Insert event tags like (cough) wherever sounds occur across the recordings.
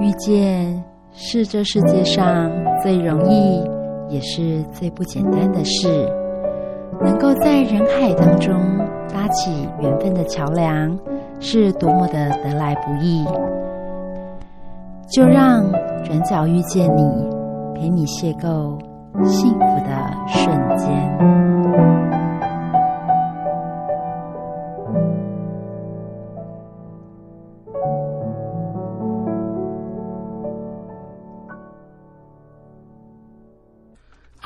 遇见是这世界上最容易也是最不简单的事，能够在人海当中搭起缘分的桥梁，是多么的得来不易。就让转角遇见你，陪你邂逅幸福的瞬间。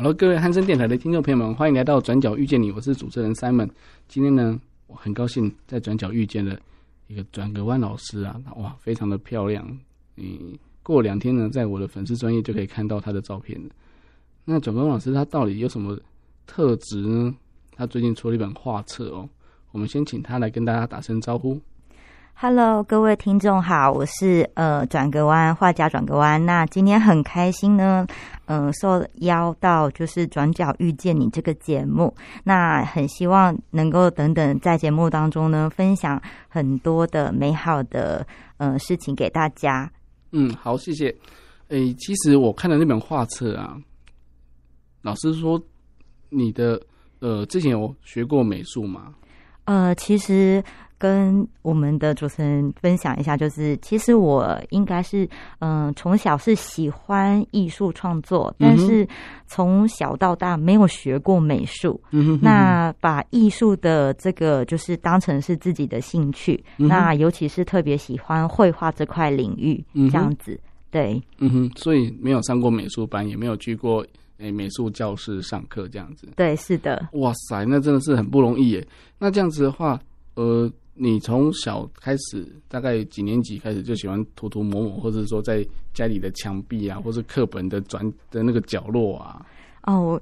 Hello，各位汉声电台的听众朋友们，欢迎来到《转角遇见你》，我是主持人 Simon。今天呢，我很高兴在转角遇见了一个转个弯老师啊，哇，非常的漂亮。嗯，过两天呢，在我的粉丝专业就可以看到他的照片了。那转个弯老师他到底有什么特质呢？他最近出了一本画册哦，我们先请他来跟大家打声招呼。Hello，各位听众好，我是呃转个弯画家转个弯。那今天很开心呢，嗯、呃，受邀到就是转角遇见你这个节目。那很希望能够等等在节目当中呢，分享很多的美好的呃事情给大家。嗯，好，谢谢。诶，其实我看了那本画册啊，老师说你的呃之前有学过美术吗？呃，其实。跟我们的主持人分享一下，就是其实我应该是嗯、呃，从小是喜欢艺术创作，但是从小到大没有学过美术。嗯哼，那把艺术的这个就是当成是自己的兴趣，嗯、那尤其是特别喜欢绘画这块领域，嗯、这样子。对，嗯哼，所以没有上过美术班，也没有去过诶美术教室上课，这样子。对，是的。哇塞，那真的是很不容易耶。那这样子的话，呃。你从小开始，大概几年级开始就喜欢涂涂抹抹，或者说在家里的墙壁啊，或是课本的转的那个角落啊？哦，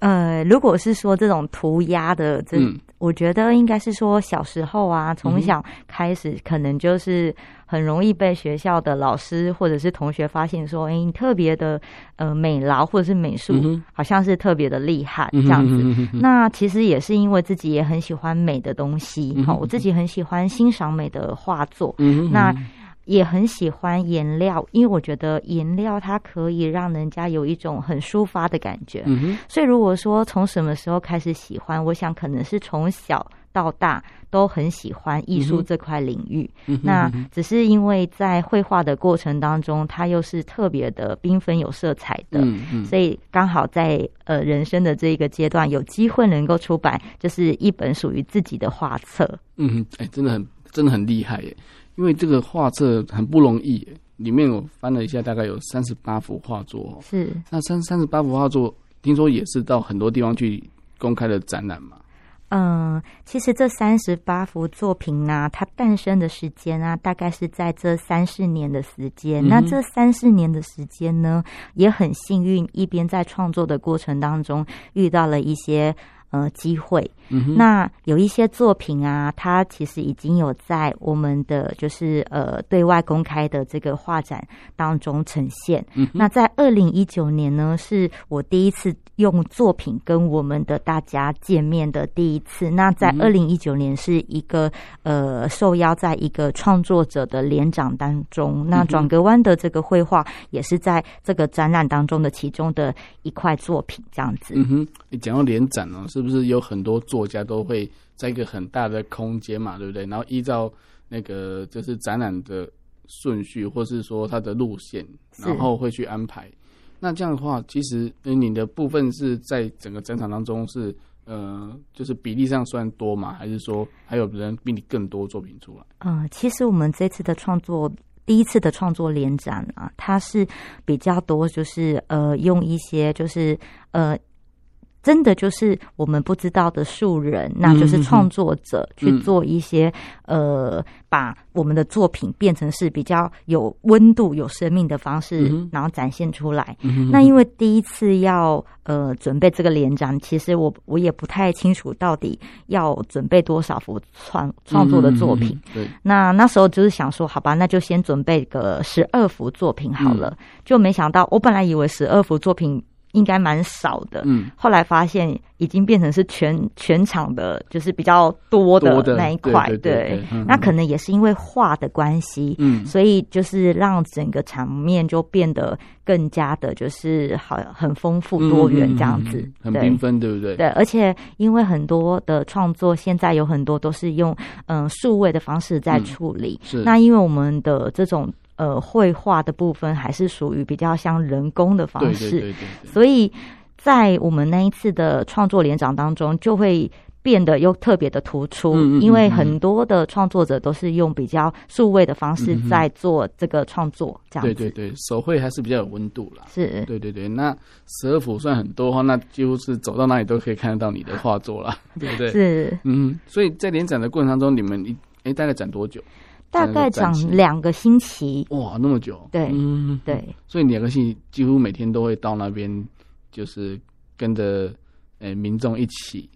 呃，如果是说这种涂鸦的，这、嗯、我觉得应该是说小时候啊，从小开始可能就是。很容易被学校的老师或者是同学发现，说：“哎，你特别的呃美劳或者是美术，好像是特别的厉害这样子。”那其实也是因为自己也很喜欢美的东西，好，我自己很喜欢欣赏美的画作，那也很喜欢颜料，因为我觉得颜料它可以让人家有一种很抒发的感觉。所以如果说从什么时候开始喜欢，我想可能是从小。到大都很喜欢艺术这块领域，嗯、那只是因为在绘画的过程当中，它又是特别的缤纷有色彩的，所以刚好在呃人生的这一个阶段，有机会能够出版，就是一本属于自己的画册。嗯，哎、欸，真的很真的很厉害耶！因为这个画册很不容易，里面我翻了一下，大概有三十八幅画作。是，那三三十八幅画作，听说也是到很多地方去公开的展览嘛？嗯，其实这三十八幅作品呢，它诞生的时间啊，大概是在这三四年的时间。嗯、那这三四年的时间呢，也很幸运，一边在创作的过程当中遇到了一些。呃，机会。那有一些作品啊，它其实已经有在我们的就是呃对外公开的这个画展当中呈现。嗯哼，那在二零一九年呢，是我第一次用作品跟我们的大家见面的第一次。那在二零一九年是一个呃受邀在一个创作者的联展当中，那转个弯的这个绘画也是在这个展览当中的其中的一块作品，这样子。嗯哼，你讲到联展呢，是。是不是有很多作家都会在一个很大的空间嘛，对不对？然后依照那个就是展览的顺序，或是说它的路线，然后会去安排。那这样的话，其实你的部分是在整个展场当中是呃，就是比例上算多吗？还是说还有人比你更多作品出来？嗯，其实我们这次的创作，第一次的创作联展啊，它是比较多，就是呃，用一些就是呃。真的就是我们不知道的素人，那就是创作者去做一些、嗯、呃，把我们的作品变成是比较有温度、有生命的方式，嗯、然后展现出来。嗯、那因为第一次要呃准备这个联展，其实我我也不太清楚到底要准备多少幅创创作的作品。对，那那时候就是想说，好吧，那就先准备个十二幅作品好了。嗯、就没想到，我本来以为十二幅作品。应该蛮少的。嗯，后来发现已经变成是全全场的，就是比较多的那一块。对，那可能也是因为画的关系，嗯，所以就是让整个场面就变得更加的，就是好很丰富多元这样子，嗯嗯嗯，很缤纷，对不对？对，而且因为很多的创作现在有很多都是用嗯数位的方式在处理，嗯，是那因为我们的这种。呃，绘画的部分还是属于比较像人工的方式，对对对对对，所以在我们那一次的创作联展当中，就会变得又特别的突出，嗯嗯嗯，因为很多的创作者都是用比较数位的方式在做这个创作，这样子。对对对，手绘还是比较有温度啦。是，对对对，那十二幅算很多的话，那几乎是走到哪里都可以看得到你的画作了，(laughs) 对不对？是，嗯，所以在联展的过程当中，你们一哎大概展多久？大概讲两个星期，哇，那么久，对，嗯，对，所以两个星期几乎每天都会到那边，就是跟着呃民众一起，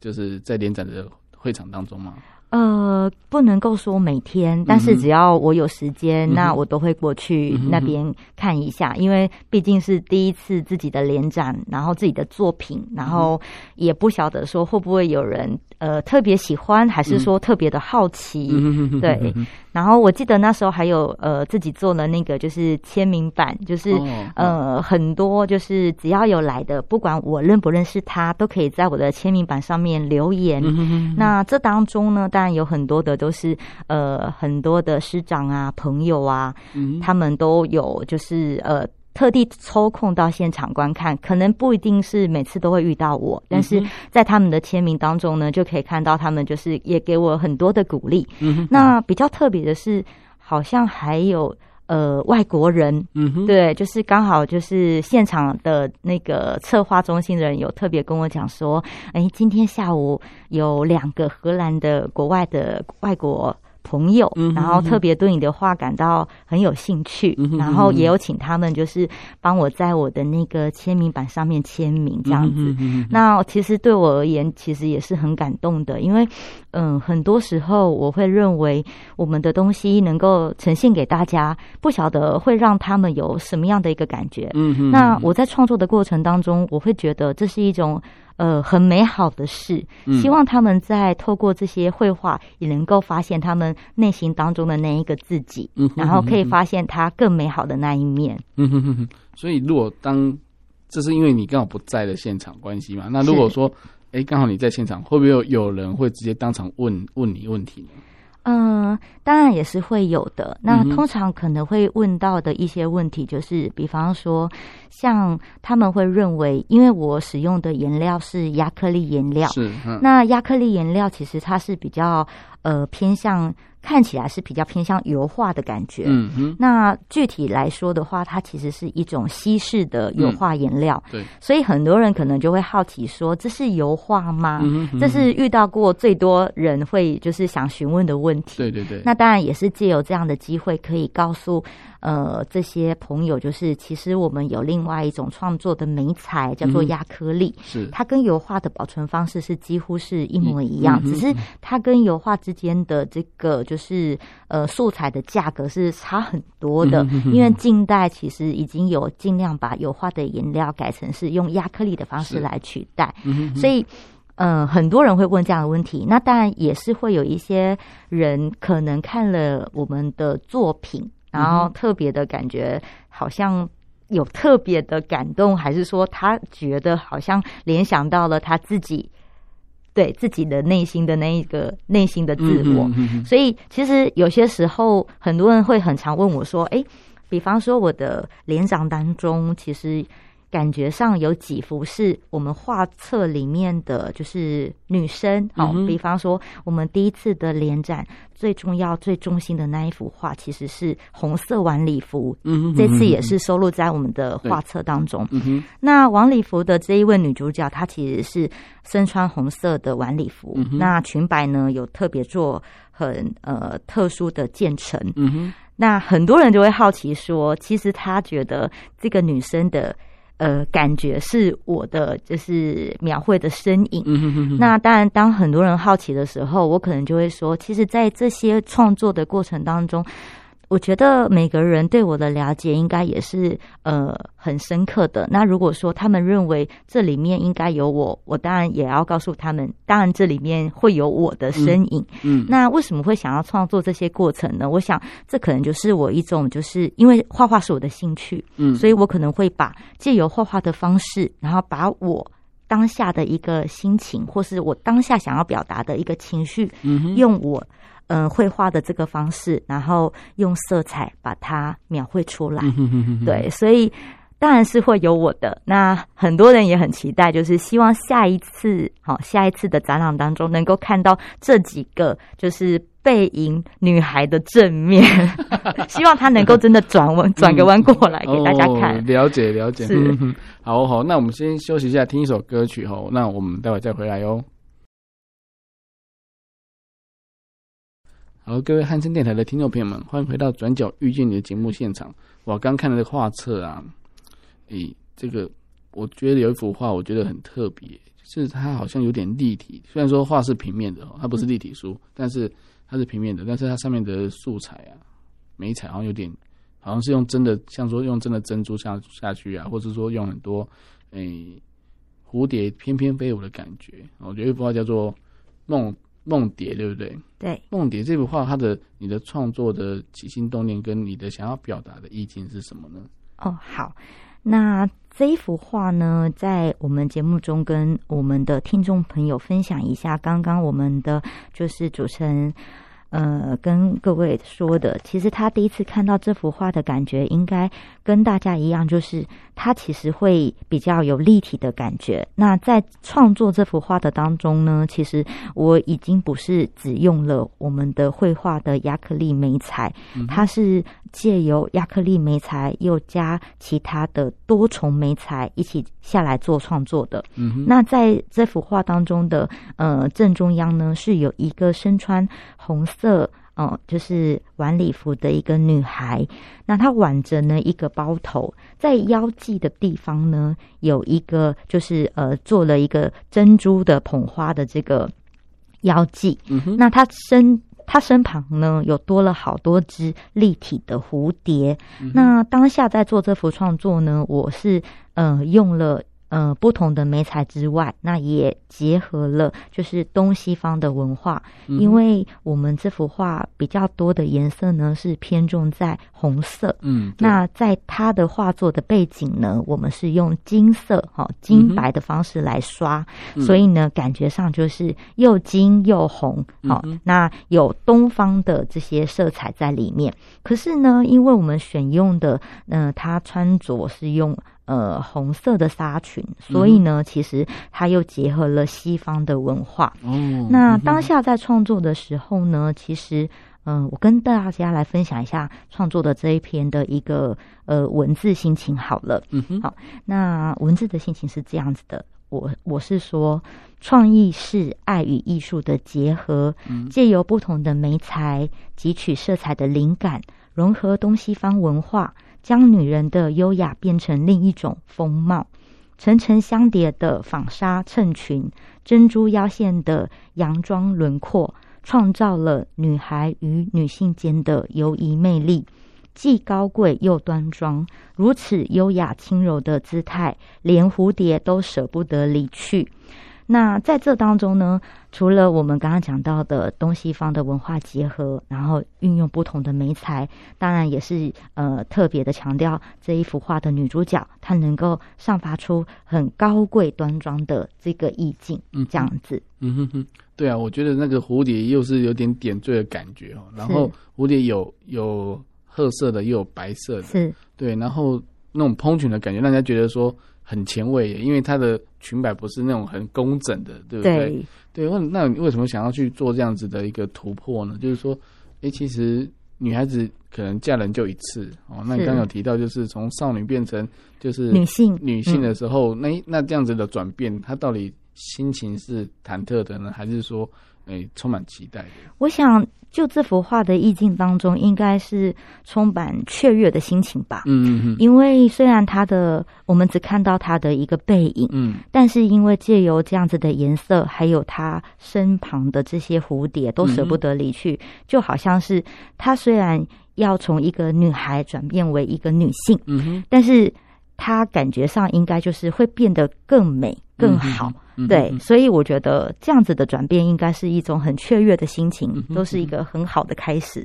就是在联展的会场当中嘛。呃，不能够说每天，但是只要我有时间，嗯、那我都会过去那边看一下，嗯、因为毕竟是第一次自己的联展，然后自己的作品，然后也不晓得说会不会有人呃特别喜欢，还是说特别的好奇，嗯、对。然后我记得那时候还有呃自己做了那个就是签名版，就是、哦、呃很多就是只要有来的，不管我认不认识他，都可以在我的签名版上面留言。嗯、那这当中呢，当然有很多的都是呃很多的师长啊、朋友啊，嗯、他们都有就是呃。特地抽空到现场观看，可能不一定是每次都会遇到我，但是在他们的签名当中呢，就可以看到他们就是也给我很多的鼓励。嗯哼，那比较特别的是，好像还有呃外国人，嗯哼，对，就是刚好就是现场的那个策划中心的人有特别跟我讲说，哎，今天下午有两个荷兰的国外的外国。朋友，然后特别对你的话感到很有兴趣，然后也有请他们就是帮我在我的那个签名板上面签名这样子。那其实对我而言，其实也是很感动的，因为嗯，很多时候我会认为我们的东西能够呈现给大家，不晓得会让他们有什么样的一个感觉。嗯那我在创作的过程当中，我会觉得这是一种。呃，很美好的事，希望他们在透过这些绘画，也能够发现他们内心当中的那一个自己，嗯，然后可以发现他更美好的那一面。嗯哼哼哼。所以，如果当这是因为你刚好不在的现场关系嘛，那如果说，哎，刚好你在现场，会不会有有人会直接当场问问你问题呢？嗯，当然也是会有的。那通常可能会问到的一些问题，就是比方说，像他们会认为，因为我使用的颜料是亚克力颜料，是，嗯，那亚克力颜料其实它是比较呃偏向。看起来是比较偏向油画的感觉。嗯哼。那具体来说的话，它其实是一种稀释的油画颜料。对。所以很多人可能就会好奇说：“这是油画吗？”这是遇到过最多人会就是想询问的问题。对对对。那当然也是借由这样的机会，可以告诉呃这些朋友，就是其实我们有另外一种创作的媒材，叫做亚克力。是。它跟油画的保存方式是几乎是一模一样，只是它跟油画之间的这个。就是呃，素材的价格是差很多的，因为近代其实已经有尽量把油画的颜料改成是用亚克力的方式来取代，所以嗯，很多人会问这样的问题。那当然也是会有一些人可能看了我们的作品，然后特别的感觉好像有特别的感动，还是说他觉得好像联想到了他自己。对自己的内心的那一个内心的自我，所以其实有些时候很多人会很常问我说：“哎，比方说我的联展当中，其实。”感觉上有几幅是我们画册里面的，就是女生。好，比方说我们第一次的联展最重要、最中心的那一幅画，其实是红色晚礼服。嗯，这次也是收录在我们的画册当中。嗯哼，那晚礼服的这一位女主角，她其实是身穿红色的晚礼服。那裙摆呢，有特别做很呃特殊的渐层。嗯哼，那很多人就会好奇说，其实她觉得这个女生的。呃，感觉是我的就是描绘的身影。嗯哼哼哼。那当然，当很多人好奇的时候，我可能就会说，其实，在这些创作的过程当中，我觉得每个人对我的了解应该也是呃很深刻的。那如果说他们认为这里面应该有我，我当然也要告诉他们，当然这里面会有我的身影。嗯，嗯，那为什么会想要创作这些过程呢？我想这可能就是我一种，就是因为画画是我的兴趣，嗯，所以我可能会把借由画画的方式，然后把我当下的一个心情，或是我当下想要表达的一个情绪，嗯，用我。嗯，绘画的这个方式，然后用色彩把它描绘出来。对，所以当然是会有我的。那很多人也很期待，就是希望下一次，好，下一次的展览当中能够看到这几个，就是背影女孩的正面。(laughs) 希望她能够真的转弯，转个弯过来给大家看。哦、了解，了解。是，好好，那我们先休息一下，听一首歌曲吼。那我们待会再回来哟。好，各位汉声电台的听众朋友们，欢迎回到《转角遇见你》的节目现场。我刚看了这个画册啊，诶，这个我觉得有一幅画，我觉得很特别，就是它好像有点立体。虽然说画是平面的，它不是立体书，但是它是平面的，但是它上面的素材啊，媒材好像有点，好像是用真的，像说用真的珍珠下下去啊，或者说用很多诶蝴蝶翩翩飞舞的感觉。我觉得一幅画叫做《梦》。梦蝶对不对？对，梦蝶这幅画，它的你的创作的起心动念跟你的想要表达的意境是什么呢？哦，好，那这一幅画呢，在我们节目中跟我们的听众朋友分享一下。刚刚我们的就是主持人。呃，跟各位说的，其实他第一次看到这幅画的感觉，应该跟大家一样，就是它其实会比较有立体的感觉。那在创作这幅画的当中呢，其实我已经不是只用了我们的绘画的亚克力媒材，它是借由亚克力媒材又加其他的多重媒材一起下来做创作的。嗯，那在这幅画当中的呃正中央呢，是有一个身穿红色。色哦，就是晚礼服的一个女孩，那她挽着呢一个包头，在腰际的地方呢有一个，就是呃做了一个珍珠的捧花的这个腰际。嗯哼，那她身她身旁呢有多了好多只立体的蝴蝶。嗯、那当下在做这幅创作呢，我是呃用了。呃，不同的媒材之外，那也结合了就是东西方的文化，嗯、因为我们这幅画比较多的颜色呢是偏重在红色，嗯，那在它的画作的背景呢，我们是用金色哈金白的方式来刷，嗯、所以呢感觉上就是又金又红，好、嗯，那有东方的这些色彩在里面。可是呢，因为我们选用的，呃，他穿着是用。呃，红色的纱裙，所以呢，其实它又结合了西方的文化。哦，那当下在创作的时候呢，其实，嗯、呃，我跟大家来分享一下创作的这一篇的一个呃文字心情好了。嗯哼，好，那文字的心情是这样子的，我我是说，创意是爱与艺术的结合，借由不同的媒材汲取色彩的灵感，融合东西方文化。将女人的优雅变成另一种风貌，层层相叠的纺纱衬裙，珍珠腰线的洋装轮廓，创造了女孩与女性间的游移魅力，既高贵又端庄，如此优雅轻柔的姿态，连蝴蝶都舍不得离去。那在这当中呢，除了我们刚刚讲到的东西方的文化结合，然后运用不同的媒材，当然也是呃特别的强调这一幅画的女主角，她能够散发出很高贵端庄的这个意境，嗯，这样子，嗯哼哼，对啊，我觉得那个蝴蝶又是有点点缀的感觉哦，然后蝴蝶有有褐色的，又有白色的，是对，然后那种蓬裙的感觉，让人家觉得说。很前卫，因为它的裙摆不是那种很工整的，对不对？对，对，那你为什么想要去做这样子的一个突破呢？就是说，哎，其实女孩子可能嫁人就一次哦。那你刚刚有提到，就是从少女变成就是女性女性的时候，嗯、那那这样子的转变，她到底心情是忐忑的呢，还是说，哎，充满期待的？我想。就这幅画的意境当中，应该是充满雀跃的心情吧。嗯嗯嗯。因为虽然它的我们只看到它的一个背影，嗯，但是因为借由这样子的颜色，还有它身旁的这些蝴蝶都舍不得离去，就好像是它虽然要从一个女孩转变为一个女性，嗯哼，但是她感觉上应该就是会变得更美、更好，嗯、对，嗯、所以我觉得这样子的转变应该是一种很雀跃的心情，嗯、都是一个很好的开始。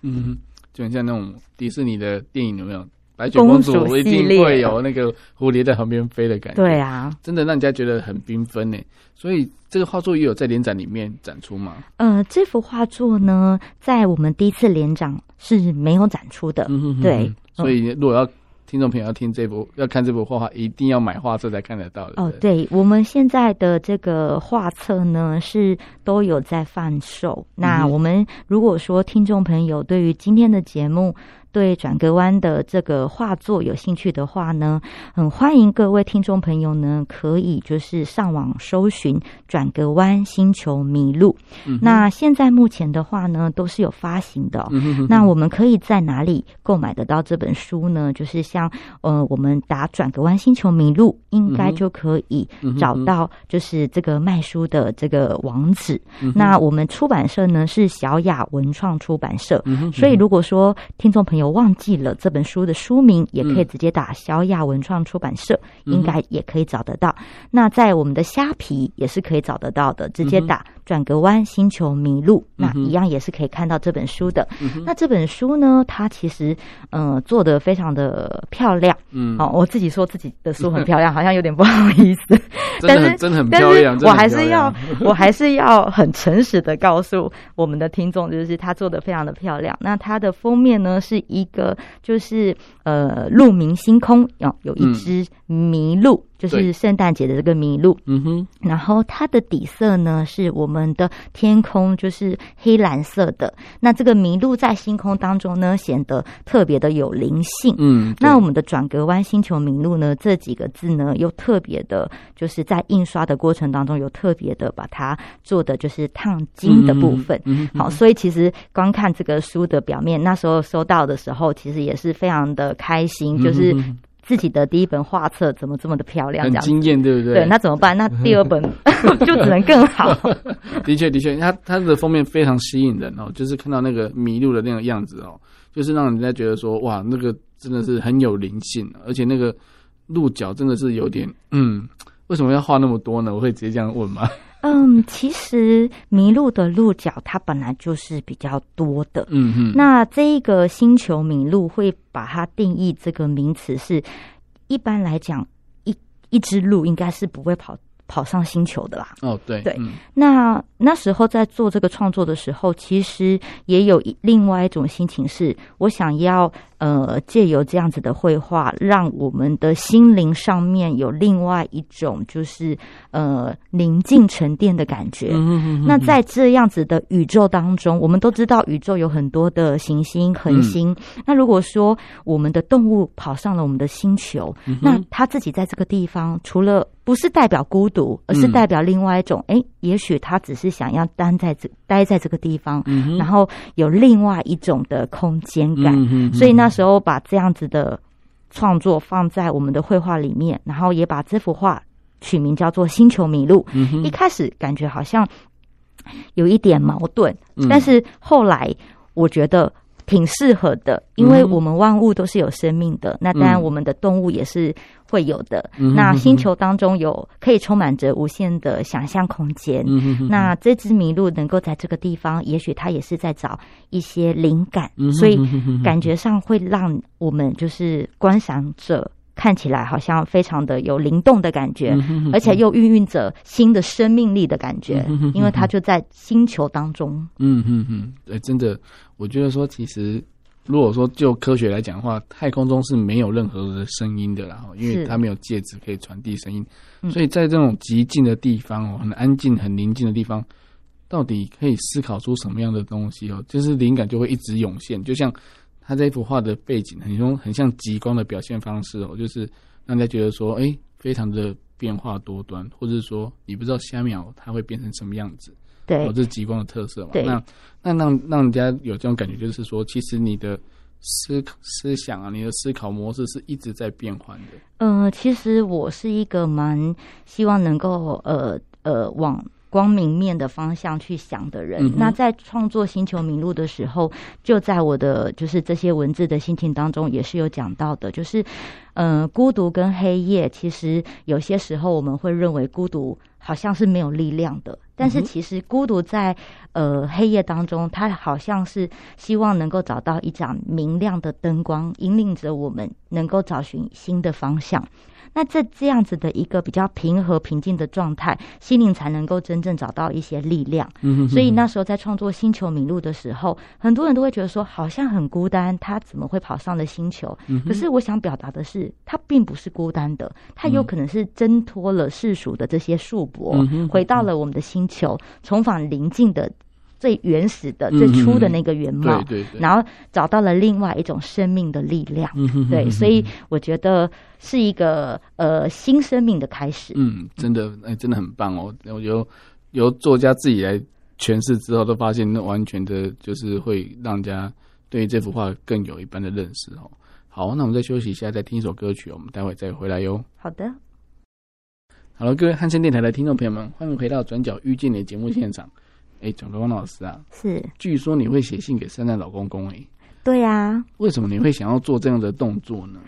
嗯，就很像那种迪士尼的电影有没有？白雪公主一定会有那个蝴蝶在旁边飞的感觉，对啊，真的让人家觉得很缤纷呢。所以这个画作也有在联展里面展出吗？呃，这幅画作呢，在我们第一次联展是没有展出的。嗯哼哼，对，所以如果要听众朋友要听这幅要看这幅画画，一定要买画册才看得到的。哦，对，我们现在的这个画册呢是都有在贩售。那我们如果说听众朋友对于今天的节目，对转个弯的这个画作有兴趣的话呢，很欢迎各位听众朋友呢，可以就是上网搜寻转个弯星球迷路。嗯、那现在目前的话呢，都是有发行的、哦。嗯、哼哼那我们可以在哪里购买得到这本书呢？就是像呃，我们打转个弯星球迷路，应该就可以找到就是这个卖书的这个网址。嗯、那我们出版社呢是小雅文创出版社。嗯、哼所以如果说听众朋友，我忘记了这本书的书名，也可以直接打小亚文创出版社，嗯、应该也可以找得到。那在我们的虾皮也是可以找得到的，直接打转个弯星球迷路，那一样也是可以看到这本书的。嗯、那这本书呢，它其实呃做的非常的漂亮。嗯，哦，我自己说自己的书很漂亮，(laughs) 好像有点不好意思。但是真的很漂亮，我还是要 (laughs) 我还是要很诚实的告诉我们的听众，就是它做的非常的漂亮。那它的封面呢是。一个就是呃，鹿鸣星空有有一只麋鹿。嗯就是圣诞节的这个麋鹿，嗯哼，然后它的底色呢是我们的天空，就是黑蓝色的。那这个麋鹿在星空当中呢，显得特别的有灵性，嗯。那我们的转格湾星球麋鹿呢，这几个字呢，又特别的，就是在印刷的过程当中，有特别的把它做的就是烫金的部分。嗯，好，所以其实光看这个书的表面，那时候收到的时候，其实也是非常的开心，就是。自己的第一本画册怎么这么的漂亮？很惊艳，对不对？对，那怎么办？那第二本 (laughs) 就只能更好。(laughs) 的确，的确，它它的封面非常吸引人哦，就是看到那个麋鹿的那个样子哦，就是让人家觉得说，哇，那个真的是很有灵性，而且那个鹿角真的是有点，嗯，为什么要画那么多呢？我会直接这样问吗？嗯，其实麋鹿的鹿角它本来就是比较多的。嗯哼，那这一个星球麋鹿会把它定义这个名词是，一般来讲，一一只鹿应该是不会跑跑上星球的啦。哦，对对。嗯、那那时候在做这个创作的时候，其实也有另外一种心情是，我想要。呃，借由这样子的绘画，让我们的心灵上面有另外一种，就是呃宁静沉淀的感觉。那在这样子的宇宙当中，我们都知道宇宙有很多的行星、恒星。嗯、那如果说我们的动物跑上了我们的星球，嗯、那它自己在这个地方，除了不是代表孤独，而是代表另外一种，哎、嗯，也许它只是想要待在这待在这个地方，嗯、然后有另外一种的空间感。所以那时候把这样子的创作放在我们的绘画里面，然后也把这幅画取名叫做《星球迷路》。嗯、一开始感觉好像有一点矛盾，嗯、但是后来我觉得。挺适合的，因为我们万物都是有生命的，嗯、那当然我们的动物也是会有的。嗯、那星球当中有可以充满着无限的想象空间。嗯、那这只麋鹿能够在这个地方，也许它也是在找一些灵感，嗯、所以感觉上会让我们就是观赏者。看起来好像非常的有灵动的感觉，嗯、哼哼而且又孕育着新的生命力的感觉，嗯、哼哼因为它就在星球当中。嗯嗯嗯，对，真的，我觉得说，其实如果说就科学来讲的话，太空中是没有任何的声音的啦，因为它没有介质可以传递声音，所以在这种极静的地方哦，很安静、很宁静的地方，到底可以思考出什么样的东西哦？就是灵感就会一直涌现，就像。他这幅画的背景很像很像极光的表现方式哦，就是让大家觉得说，哎，非常的变化多端，或者是说你不知道下一秒它会变成什么样子。对，哦，这是极光的特色嘛。对。那那让让人家有这种感觉，就是说，其实你的思思想啊，你的思考模式是一直在变换的。嗯、呃，其实我是一个蛮希望能够呃呃往。光明面的方向去想的人。嗯、那在创作《星球名录》的时候，就在我的就是这些文字的心情当中，也是有讲到的，就是嗯、呃，孤独跟黑夜，其实有些时候我们会认为孤独好像是没有力量的。但是其实孤独在呃黑夜当中，它好像是希望能够找到一盏明亮的灯光，引领着我们能够找寻新的方向。那这这样子的一个比较平和平静的状态，心灵才能够真正找到一些力量。嗯哼哼。所以那时候在创作《星球迷路》的时候，很多人都会觉得说，好像很孤单，他怎么会跑上了星球？可是我想表达的是，他并不是孤单的，他有可能是挣脱了世俗的这些束缚，回到了我们的星球，重返邻近的。最原始的、最初的那个原貌，嗯、对对对，然后找到了另外一种生命的力量，嗯、对，所以我觉得是一个呃新生命的开始。嗯，真的，哎，真的很棒哦！我由由作家自己来诠释之后，都发现那完全的就是会让人家对于这幅画更有一般的认识哦。好，那我们再休息一下，再听一首歌曲，我们待会再回来哟。好的，好了，各位汉声电台的听众朋友们，欢迎回到《转角遇见你》节目现场。哎，蒋德光老师啊，是，据说你会写信给圣诞老公公哎，对呀、啊，为什么你会想要做这样的动作呢？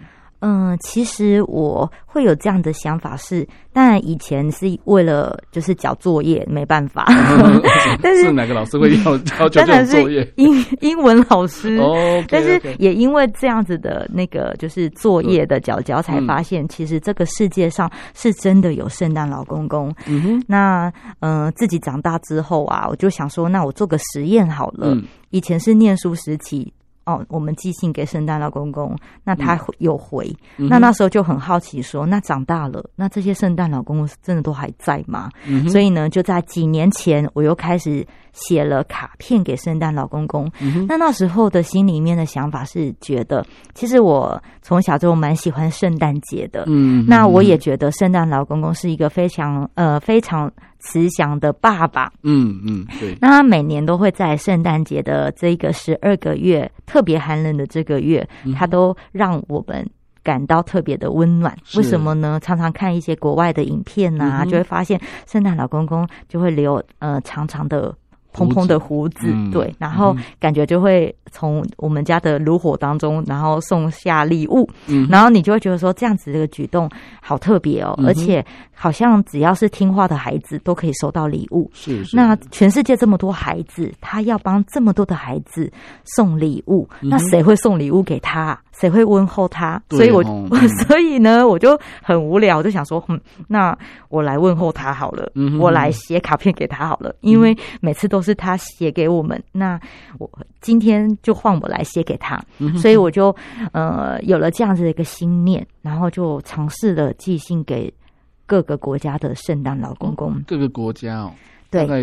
嗯，其实我会有这样的想法是，当然以前是为了就是交作业没办法，(laughs) 但是，是哪个老师会要要交这种作业？英 (laughs) 英文老师哦，okay, okay. 但是也因为这样子的那个就是作业的缴交，才发现其实这个世界上是真的有圣诞老公公。嗯哼，那嗯、呃，自己长大之后啊，我就想说，那我做个实验好了。嗯、以前是念书时期。哦，我们寄信给圣诞老公公，那他有回，嗯、那那时候就很好奇说，那长大了，那这些圣诞老公公真的都还在吗？嗯、所以呢，就在几年前，我又开始写了卡片给圣诞老公公。嗯、那那时候的心里面的想法是觉得，其实我从小就蛮喜欢圣诞节的。嗯，那我也觉得圣诞老公公是一个非常呃非常。慈祥的爸爸，嗯嗯，对。那他每年都会在圣诞节的这个十二个月特别寒冷的这个月，嗯，他都让我们感到特别的温暖。为什么呢？常常看一些国外的影片啊，嗯，就会发现圣诞老公公就会留呃长长的。蓬蓬的胡子，嗯，对，然后感觉就会从我们家的炉火当中，然后送下礼物，嗯，然后你就会觉得说这样子这个举动好特别哦，嗯，而且好像只要是听话的孩子都可以收到礼物。是，是，那全世界这么多孩子，他要帮这么多的孩子送礼物，嗯，那谁会送礼物给他？谁会问候他？所以我，(laughs) 所以呢，我就很无聊，我就想说，嗯，那我来问候他好了，嗯，我来写卡片给他好了，因为每次都是他写给我们，那我今天就换我来写给他，嗯，所以我就呃有了这样子的一个心念，然后就尝试了寄信给各个国家的圣诞老公公。各个国家哦，对，大概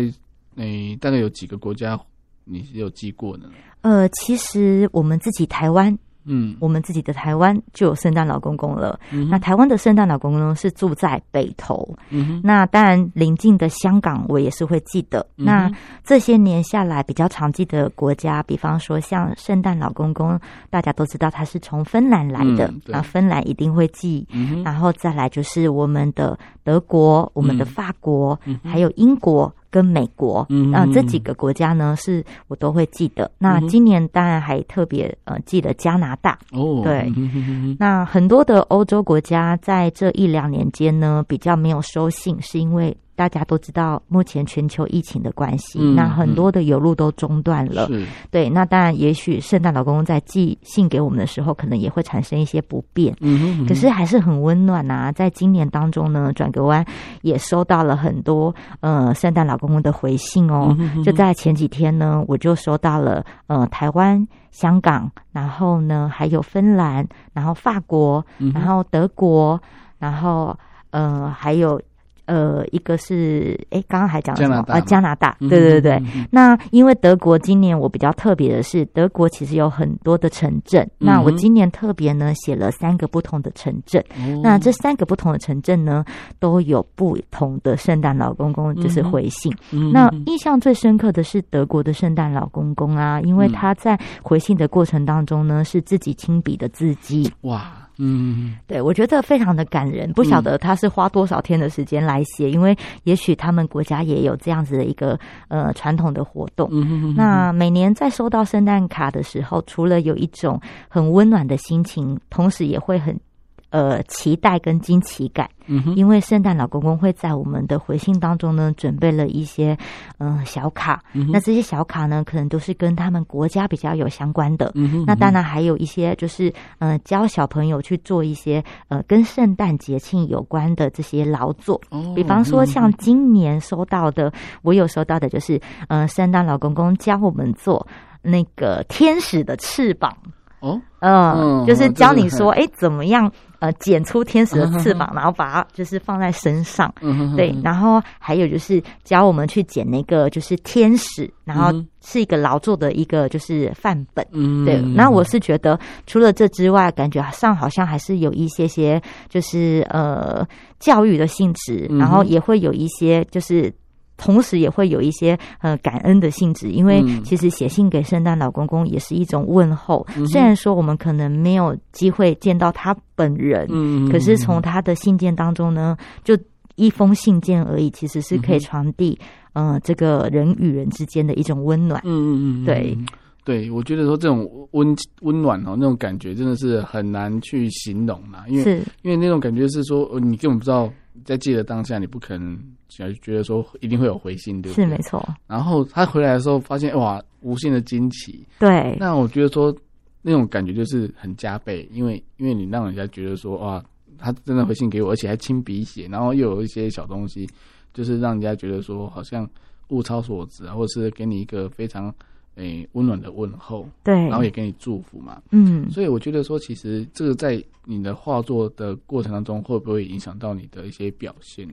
诶、欸，大概有几个国家你是有寄过的呢？呃，其实我们自己台湾。嗯，我们自己的台湾就有圣诞老公公了。嗯、那台湾的圣诞老公公是住在北投。嗯，那当然邻近的香港我也是会记得。嗯、那这些年下来比较常记的国家，比方说像圣诞老公公，大家都知道他是从芬兰来的，嗯、那芬兰一定会记、嗯。然后再来就是我们的德国、我们的法国，嗯、还有英国。跟美国，嗯，呃，这几个国家呢，是我都会记得。那今年当然还特别呃记得加拿大哦，对，嗯，那很多的欧洲国家在这一两年间呢，比较没有收信，是因为。大家都知道，目前全球疫情的关系，嗯，那很多的邮路都中断了。是，对，那当然，也许圣诞老公公在寄信给我们的时候，可能也会产生一些不便。嗯哼，嗯哼，可是还是很温暖啊！在今年当中呢，转个弯也收到了很多呃圣诞老公公的回信哦，嗯。就在前几天呢，我就收到了呃台湾、香港，然后呢还有芬兰，然后法国，然后德国，然后呃还有。呃，一个是哎，刚刚还讲了什么？啊，加拿大，对对对对。嗯、哼哼，那因为德国今年我比较特别的是，德国其实有很多的城镇。嗯、那我今年特别呢写了三个不同的城镇。哦、那这三个不同的城镇呢，都有不同的圣诞老公公，就是回信。嗯、那印象最深刻的是德国的圣诞老公公啊，因为他在回信的过程当中呢，是自己亲笔的字迹。哇。嗯，对，我觉得非常的感人。不晓得他是花多少天的时间来写，嗯、因为也许他们国家也有这样子的一个呃传统的活动。嗯哼哼。那每年在收到圣诞卡的时候，除了有一种很温暖的心情，同时也会很。呃，期待跟惊奇感，因为圣诞老公公会在我们的回信当中呢，准备了一些嗯、呃、小卡，嗯，那这些小卡呢，可能都是跟他们国家比较有相关的，嗯哼，那当然还有一些就是呃教小朋友去做一些呃跟圣诞节庆有关的这些劳作，哦，比方说像今年收到的，我有收到的就是呃圣诞老公公教我们做那个天使的翅膀，哦，嗯，就是教你说，哎，怎么样？呃，剪出天使的翅膀，然后把它就是放在身上，对，然后还有就是教我们去剪那个就是天使，然后是一个劳作的一个就是范本，对。那我是觉得除了这之外，感觉上好像还是有一些些就是呃教育的性质，然后也会有一些就是。同时也会有一些呃感恩的性质，因为其实写信给圣诞老公公也是一种问候。嗯、虽然说我们可能没有机会见到他本人，嗯，可是从他的信件当中呢，就一封信件而已，其实是可以传递嗯、呃、这个人与人之间的一种温暖。嗯嗯嗯，对对，我觉得说这种温温暖哦，那种感觉真的是很难去形容嘛，因为是因为那种感觉是说你根本不知道。在记得当下，你不可能想觉得说一定会有回信，对不对？是没错。然后他回来的时候，发现哇，无限的惊奇。对。那我觉得说那种感觉就是很加倍，因为因为你让人家觉得说哇，他真的回信给我，而且还亲笔写，然后又有一些小东西，就是让人家觉得说好像物超所值啊，或者是给你一个非常。诶，温暖的问候，对，然后也给你祝福嘛，嗯，所以我觉得说，其实这个在你的画作的过程当中，会不会影响到你的一些表现？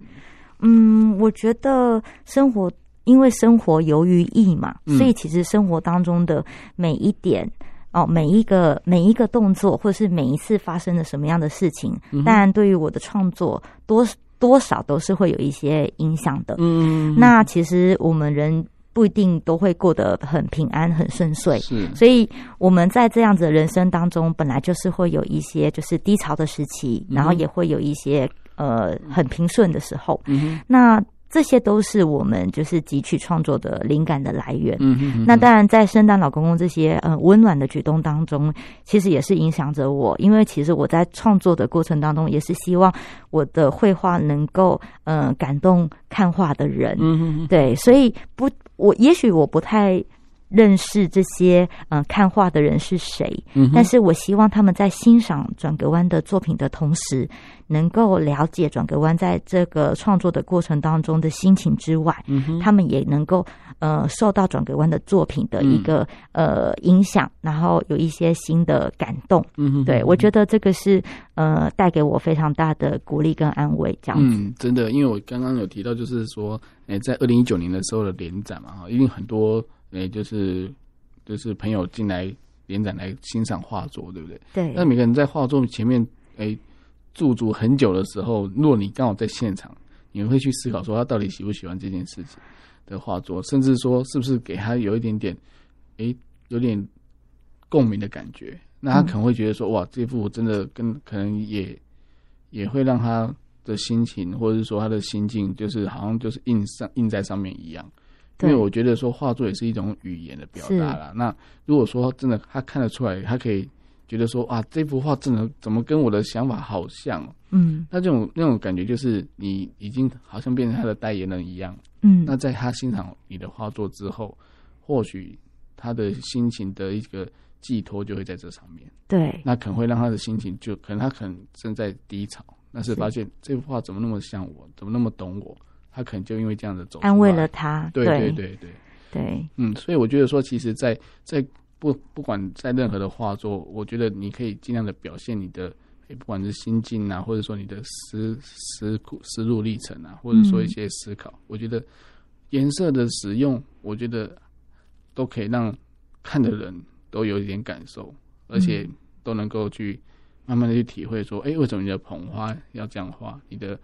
嗯，我觉得生活，因为生活由于意嘛，嗯，所以其实生活当中的每一点哦，每一个每一个动作，或者是每一次发生的什么样的事情，当然对于我的创作多多少都是会有一些影响的。嗯，那其实我们人。不一定都会过得很平安、很顺遂，是。所以我们在这样子的人生当中，本来就是会有一些就是低潮的时期，然后也会有一些呃很平顺的时候。嗯哼。那这些都是我们就是汲取创作的灵感的来源。嗯哼。那当然，在圣诞老公公这些呃温暖的举动当中，其实也是影响着我，因为其实我在创作的过程当中，也是希望我的绘画能够呃感动看画的人。嗯哼。对，所以不。我也许我不太认识这些嗯、呃、看画的人是谁，嗯，但是我希望他们在欣赏转格湾的作品的同时，能够了解转格湾在这个创作的过程当中的心情之外，嗯，他们也能够呃受到转格湾的作品的一个、嗯、呃影响，然后有一些新的感动。嗯，对，我觉得这个是呃带给我非常大的鼓励跟安慰。这样子，嗯，真的，因为我刚刚有提到，就是说。诶，在二零一九年的时候的联展嘛，哈，因为很多诶，就是就是朋友进来联展来欣赏画作，对不对？对。那每个人在画作前面诶驻足很久的时候，如果你刚好在现场，你会去思考说他到底喜不喜欢这件事情的画作，甚至说是不是给他有一点点诶有点共鸣的感觉，那他可能会觉得说、嗯、哇，这幅真的跟可能也也会让他。的心情，或者是说他的心境，就是好像就是印上印在上面一样。因为我觉得说画作也是一种语言的表达啦。那如果说真的他看得出来，他可以觉得说啊，这幅画真的怎么跟我的想法好像？嗯，那这种那种感觉就是你已经好像变成他的代言人一样。嗯，那在他欣赏你的画作之后，或许他的心情的一个寄托就会在这上面。对，那可能会让他的心情就可能他可能正在低潮。但是发现这幅画怎么那么像我，怎么那么懂我？他可能就因为这样的走，安慰了他。对对对对对，对，嗯，所以我觉得说，其实在，在在不不管在任何的画作，我觉得你可以尽量的表现你的，不管是心境啊，或者说你的思思思路历程啊，或者说一些思考，嗯、我觉得颜色的使用，我觉得都可以让看的人都有一点感受，而且都能够去。慢慢的去体会说，哎、欸，为什么你的捧花要这样画？你的、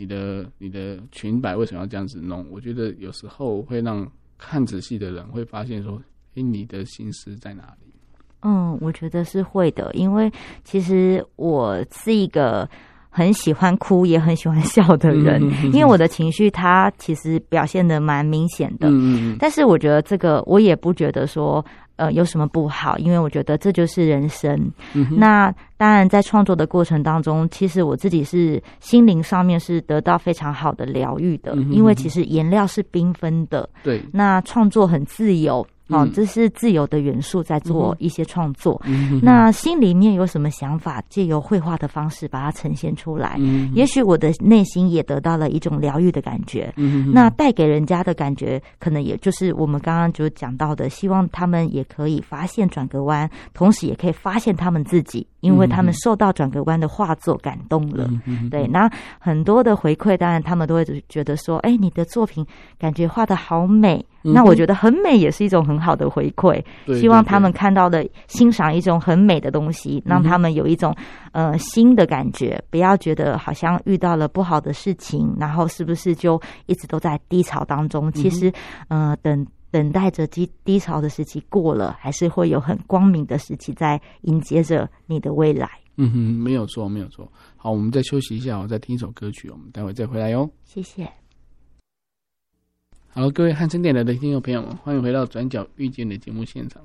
你的、你的裙摆为什么要这样子弄？我觉得有时候会让看仔细的人会发现说，哎、欸，你的心思在哪里？嗯，我觉得是会的，因为其实我是一个很喜欢哭也很喜欢笑的人，嗯、因为我的情绪它其实表现的蛮明显的。嗯，但是我觉得这个我也不觉得说呃有什么不好，因为我觉得这就是人生。嗯、那当然在创作的过程当中，其实我自己是心灵上面是得到非常好的疗愈的，嗯、因为其实颜料是缤纷的。对，那创作很自由。哦，这是自由的元素在做一些创作。嗯、那心里面有什么想法，借由绘画的方式把它呈现出来。嗯、也许我的内心也得到了一种疗愈的感觉。嗯、那带给人家的感觉，可能也就是我们刚刚就讲到的，希望他们也可以发现转个弯，同时也可以发现他们自己，因为他们受到转个弯的画作感动了。嗯、对，那很多的回馈，当然他们都会觉得说：“哎，你的作品感觉画的好美。”那我觉得很美也是一种很好的回馈，希望他们看到的欣赏一种很美的东西，让他们有一种呃新的感觉，不要觉得好像遇到了不好的事情，然后是不是就一直都在低潮当中？其实，呃，等等待着低低潮的时期过了，还是会有很光明的时期在迎接着你的未来。嗯哼，没有错，没有错。好，我们再休息一下，我再听一首歌曲，我们待会再回来哟。谢谢。好，各位汉森电台的听众朋友们，欢迎回到《转角遇见》的节目现场。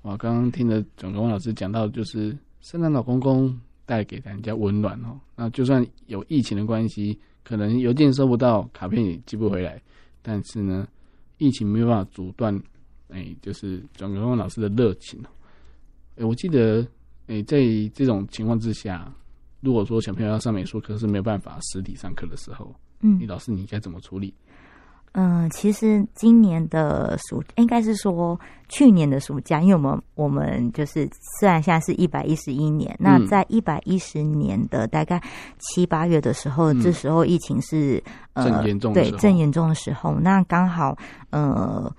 我刚刚听了转个弯老师讲到，就是圣诞老公公带给人家温暖哦。那就算有疫情的关系，可能邮件收不到，卡片也寄不回来，但是呢，疫情没有办法阻断，哎，就是转个弯老师的热情哦。哎，我记得，哎，在这种情况之下，如果说小朋友要上美术课是没有办法实体上课的时候，嗯，你老师你该怎么处理？嗯，其实今年的暑应该是说去年的暑假，因为我们我们就是虽然现在是一百一十一年，嗯、那在一百一十年的大概七八月的时候，嗯、这时候疫情是呃正严重对正严重的时候，那刚好呃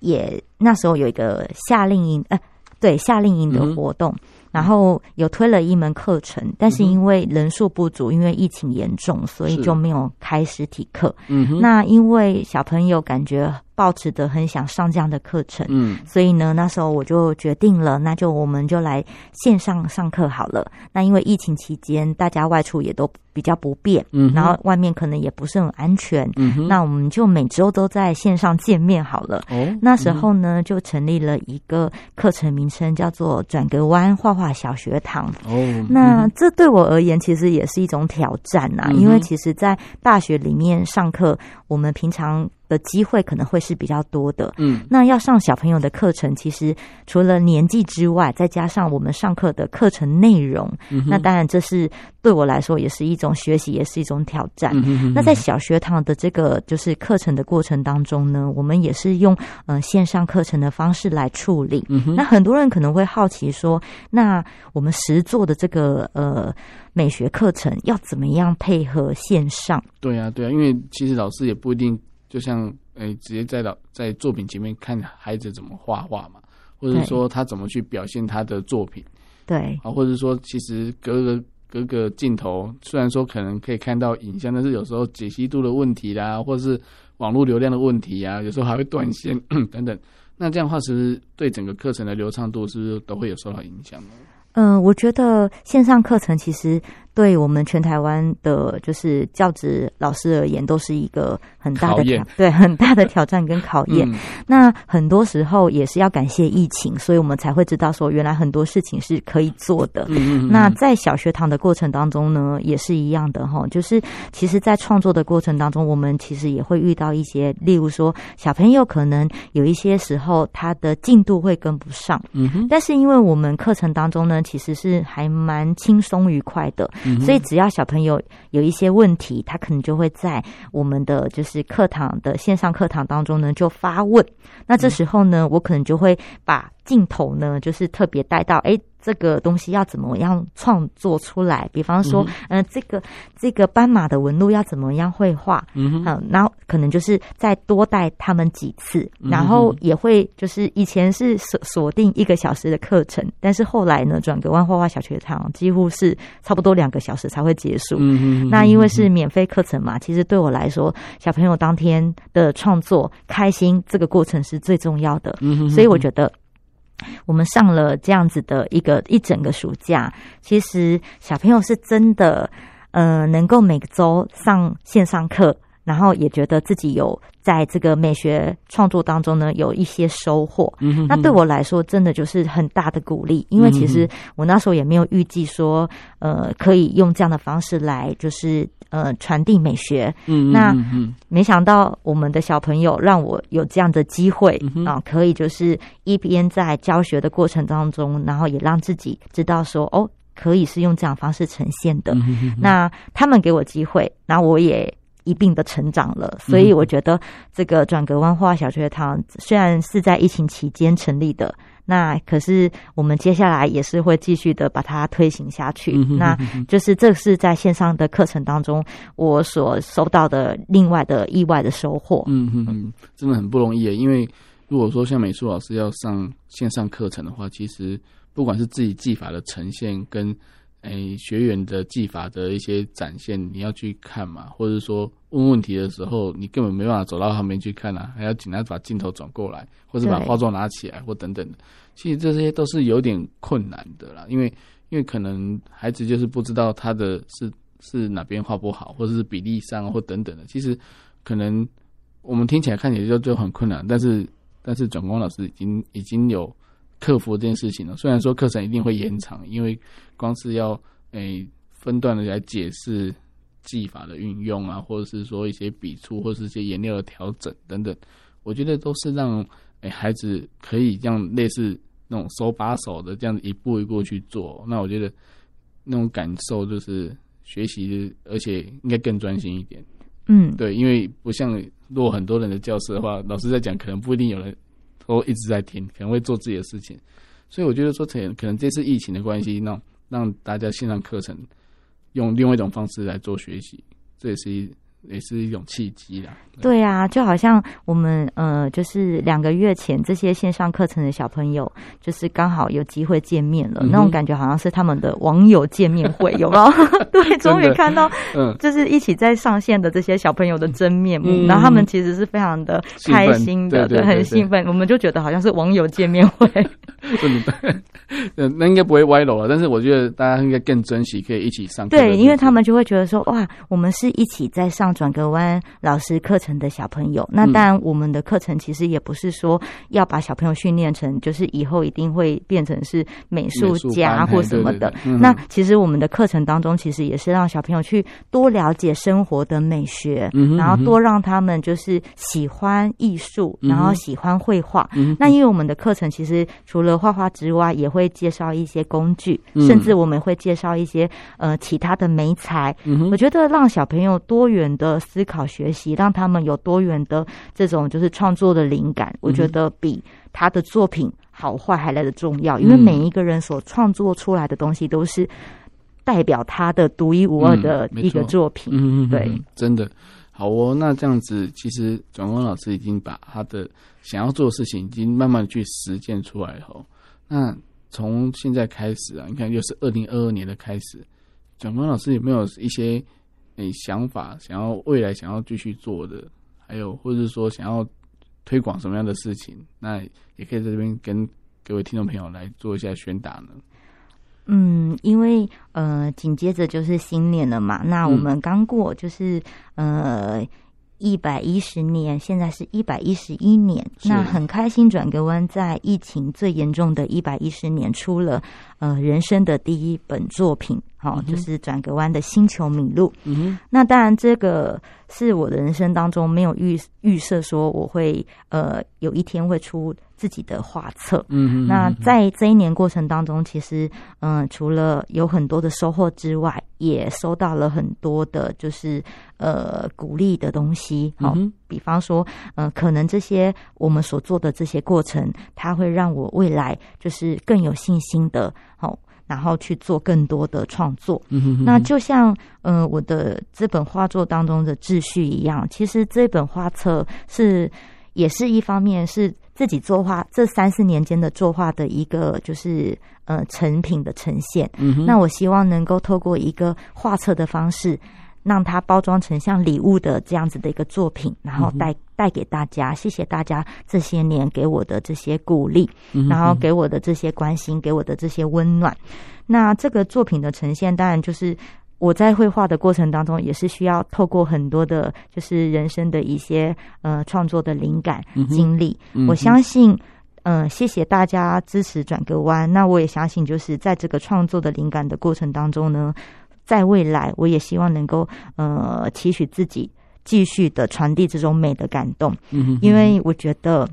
也那时候有一个夏令营，呃对夏令营的活动。嗯然后有推了一门课程，但是因为人数不足，因为疫情严重，所以就没有开实体课。嗯，那因为小朋友感觉。抱持的很想上这样的课程，嗯，所以呢，那时候我就决定了，那就我们就来线上上课好了。那因为疫情期间，大家外出也都比较不便，嗯，然后外面可能也不是很安全，嗯哼，那我们就每周都在线上见面好了。哦，那时候呢，就成立了一个课程名称，叫做“转个弯画画小学堂”。哦，那这对我而言其实也是一种挑战呐，因为其实，在大学里面上课，我们平常。的机会可能会是比较多的，嗯，那要上小朋友的课程，其实除了年纪之外，再加上我们上课的课程内容，嗯、那当然这是对我来说也是一种学习，也是一种挑战。嗯、哼哼那在小学堂的这个就是课程的过程当中呢，我们也是用呃线上课程的方式来处理。嗯、那很多人可能会好奇说，那我们实做的这个呃美学课程要怎么样配合线上？对啊，对啊，因为其实老师也不一定。就像诶、欸，直接在老在作品前面看孩子怎么画画嘛，或者说他怎么去表现他的作品，对啊，或者说其实隔个隔个镜头，虽然说可能可以看到影像，但是有时候解析度的问题啦，或者是网络流量的问题啊，有时候还会断线 (clears throat) 等等。那这样的话，其实对整个课程的流畅度是不是都会有受到影响呢？嗯，我觉得线上课程其实。对我们全台湾的，就是教职老师而言，都是一个很大的挑，对，很大的挑战跟考验。嗯、那很多时候也是要感谢疫情，所以我们才会知道说，原来很多事情是可以做的。嗯嗯。那在小学堂的过程当中呢，也是一样的哈，就是其实，在创作的过程当中，我们其实也会遇到一些，例如说，小朋友可能有一些时候他的进度会跟不上。嗯哼。但是因为我们课程当中呢，其实是还蛮轻松愉快的。所以，只要小朋友有一些问题，他可能就会在我们的就是课堂的线上课堂当中呢，就发问。那这时候呢，我可能就会把镜头呢，就是特别带到，哎。这个东西要怎么样创作出来？比方说，嗯、呃，这个这个斑马的纹路要怎么样绘画？嗯哼，然后可能就是再多带他们几次，然后也会就是以前是锁锁定一个小时的课程，但是后来呢，转个弯画画小学堂几乎是差不多两个小时才会结束。嗯哼，那因为是免费课程嘛，其实对我来说，小朋友当天的创作开心，这个过程是最重要的。嗯哼，所以我觉得。我们上了这样子的一个一整个暑假，其实小朋友是真的，呃，能够每个周上线上课，然后也觉得自己有在这个美学创作当中呢有一些收获。嗯哼哼。那对我来说，真的就是很大的鼓励，因为其实我那时候也没有预计说，呃，可以用这样的方式来就是。呃，传递美学。嗯，那没想到我们的小朋友让我有这样的机会、嗯、啊，可以就是一边在教学的过程当中，然后也让自己知道说，哦，可以是用这样方式呈现的。嗯、那他们给我机会，那我也一并的成长了。所以我觉得这个转格湾画小学堂虽然是在疫情期间成立的。那可是我们接下来也是会继续的把它推行下去。嗯、哼哼哼，那就是这是在线上的课程当中我所收到的另外的意外的收获。嗯哼哼，真的很不容易啊！因为如果说像美术老师要上线上课程的话，其实不管是自己技法的呈现跟诶学员的技法的一些展现，你要去看嘛，或者说问问题的时候，你根本没办法走到旁边去看啊，还要请他把镜头转过来，或者把画作拿起来或等等的。其实这些都是有点困难的啦，因为因为可能孩子就是不知道他的是是哪边画不好，或者是比例上或等等的。其实可能我们听起来看起来就就很困难，但是但是转光老师已经已经有克服这件事情呢。虽然说课程一定会延长，因为光是要诶、欸、分段的来解释技法的运用啊，或者是说一些笔触或者是一些颜料的调整等等，我觉得都是让诶、欸、孩子可以这样类似。那种手把手的这样子一步一步去做，那我觉得那种感受就是学习，而且应该更专心一点。嗯，对，因为不像如果很多人的教室的话，老师在讲，可能不一定有人都一直在听，可能会做自己的事情。所以我觉得说，可能这次疫情的关系，让让大家线上课程用另外一种方式来做学习，这也是一。也是一种契机啦。对啊，就好像我们呃，就是两个月前这些线上课程的小朋友，就是刚好有机会见面了，嗯、那种感觉好像是他们的网友见面会，有没有？(laughs) 对，终于看到，嗯，就是一起在上线的这些小朋友的真面目，嗯、然后他们其实是非常的开心的，对，对，对，对，对，很兴奋。我们就觉得好像是网友见面会。(laughs) 那应该不会歪楼了，但是我觉得大家应该更珍惜可以一起上课。对，因为他们就会觉得说，哇，我们是一起在上。转个弯老师课程的小朋友，那当然我们的课程其实也不是说要把小朋友训练成，就是以后一定会变成是美术家或什么的。那其实我们的课程当中，其实也是让小朋友去多了解生活的美学，然后多让他们就是喜欢艺术，然后喜欢绘画。那因为我们的课程其实除了画画之外，也会介绍一些工具，甚至我们会介绍一些呃其他的媒材。我觉得让小朋友多元的思考学习，让他们有多元的这种就是创作的灵感，我觉得比他的作品好坏还来的重要。因为每一个人所创作出来的东西，都是代表他的独一无二的一个作品。嗯，对，真的好哦。那这样子，其实转光老师已经把他的想要做的事情，已经慢慢去实践出来后，那从现在开始啊，你看又是二零二二年的开始，转光老师有没有一些？你想法想要未来想要继续做的，还有或者说想要推广什么样的事情，那也可以在这边跟各位听众朋友来做一下宣达呢。嗯，因为呃，紧接着就是新年了嘛，那我们刚过就是、嗯、呃。一百一十年，现在是一百一十一年。那很开心，转格湾在疫情最严重的一百一十年出了呃人生的第一本作品，好、就是转个弯的《星球迷路》。嗯哼，那当然这个是我的人生当中没有预预设说我会呃有一天会出。自己的画册，嗯，那在这一年过程当中，其实，嗯，除了有很多的收获之外，也收到了很多的，就是呃鼓励的东西。好，比方说，呃，可能这些我们所做的这些过程，它会让我未来就是更有信心的，好，然后去做更多的创作。嗯，那就像，呃，我的这本画作当中的秩序一样，其实这本画册是也是一方面是。自己作画这三四年间的作画的一个就是呃成品的呈现，嗯，那我希望能够透过一个画册的方式，让它包装成像礼物的这样子的一个作品，然后带带给大家。谢谢大家这些年给我的这些鼓励，然后给我的这些关心，给我的这些温暖。那这个作品的呈现，当然就是我在绘画的过程当中，也是需要透过很多的，就是人生的一些呃创作的灵感经历。我相信。嗯，谢谢大家支持转个弯。那我也相信，就是在这个创作的灵感的过程当中呢，在未来，我也希望能够呃，期许自己继续的传递这种美的感动。嗯哼哼，因为我觉得。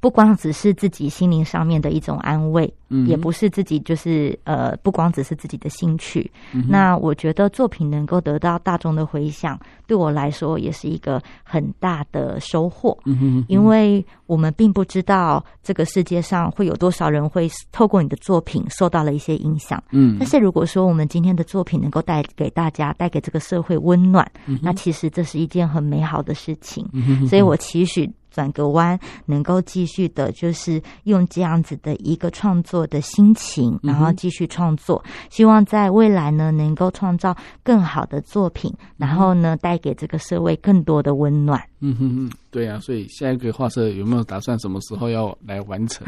不光只是自己心灵上面的一种安慰，嗯，也不是自己就是呃，不光只是自己的兴趣。嗯、那我觉得作品能够得到大众的回响，对我来说也是一个很大的收获。嗯哼，因为我们并不知道这个世界上会有多少人会透过你的作品受到了一些影响。嗯，但是如果说我们今天的作品能够带给大家，带给这个社会温暖，嗯，那其实这是一件很美好的事情。嗯，所以我期许。转个弯，能够继续的，就是用这样子的一个创作的心情，然后继续创作。希望在未来呢，能够创造更好的作品，然后呢，带给这个社会更多的温暖。嗯哼哼，对啊，所以下一个画册有没有打算什么时候要来完成？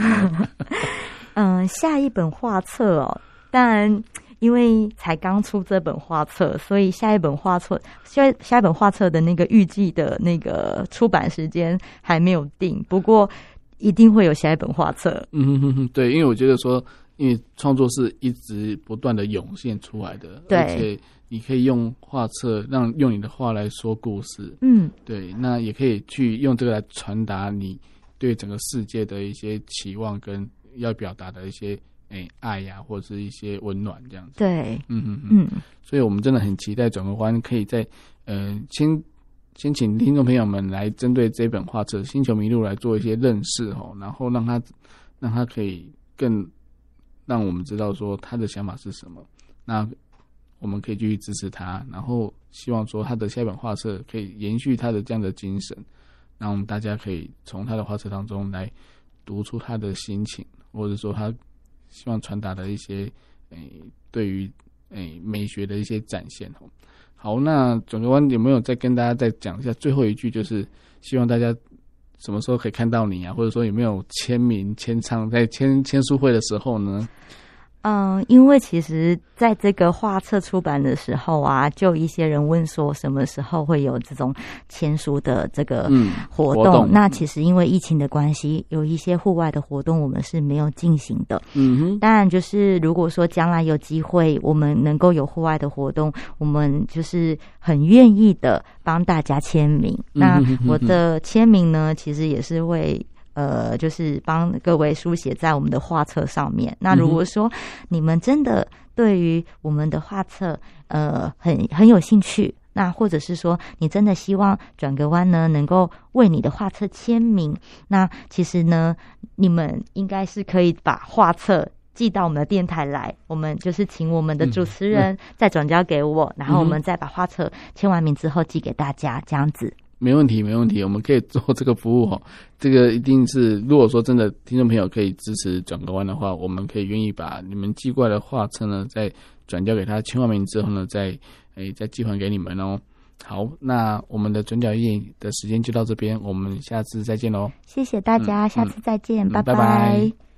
(laughs) 嗯，下一本画册哦，当然。因为才刚出这本画册，所以下一本画册下下一本画册的那个预计的那个出版时间还没有定。不过一定会有下一本画册。嗯哼哼，对，因为我觉得说，因为创作是一直不断的涌现出来的，对，而且你可以用画册让用你的话来说故事。嗯，对，那也可以去用这个来传达你对整个世界的一些期望跟要表达的一些。哎、欸，爱呀、啊，或者是一些温暖这样子。对，嗯嗯嗯。所以我们真的很期待转个弯，可以在呃，先先请听众朋友们来针对这本画册《星球迷路》来做一些认识哦，然后让他让他可以更让我们知道说他的想法是什么。那我们可以继续支持他，然后希望说他的下一本画册可以延续他的这样的精神，让我们大家可以从他的画册当中来读出他的心情，或者说他。希望传达的一些诶、对于诶、美学的一些展现哦。好，那转个弯有没有再跟大家再讲一下最后一句？就是希望大家什么时候可以看到你啊？或者说有没有签名签唱在签签书会的时候呢？嗯，因为其实在这个画册出版的时候啊，就一些人问说什么时候会有这种签书的这个活动，嗯，活动。那其实因为疫情的关系，有一些户外的活动我们是没有进行的。嗯哼。当然，就是如果说将来有机会，我们能够有户外的活动，我们就是很愿意的帮大家签名。嗯。那我的签名呢，其实也是会。呃，就是帮各位书写在我们的画册上面。那如果说你们真的对于我们的画册，呃，很很有兴趣，那或者是说你真的希望转个弯呢，能够为你的画册签名，那其实呢，你们应该是可以把画册寄到我们的电台来，我们就是请我们的主持人再转交给我，然后我们再把画册签完名之后寄给大家，这样子。没问题，没问题，我们可以做这个服务哦。这个一定是，如果说真的听众朋友可以支持转个弯的话，我们可以愿意把你们寄过来的画册呢，再转交给他签完名之后呢，再诶再寄还给你们哦。好，那我们的转角翼的时间就到这边，我们下次再见喽。谢谢大家，嗯、下次再见，嗯、拜拜。拜拜。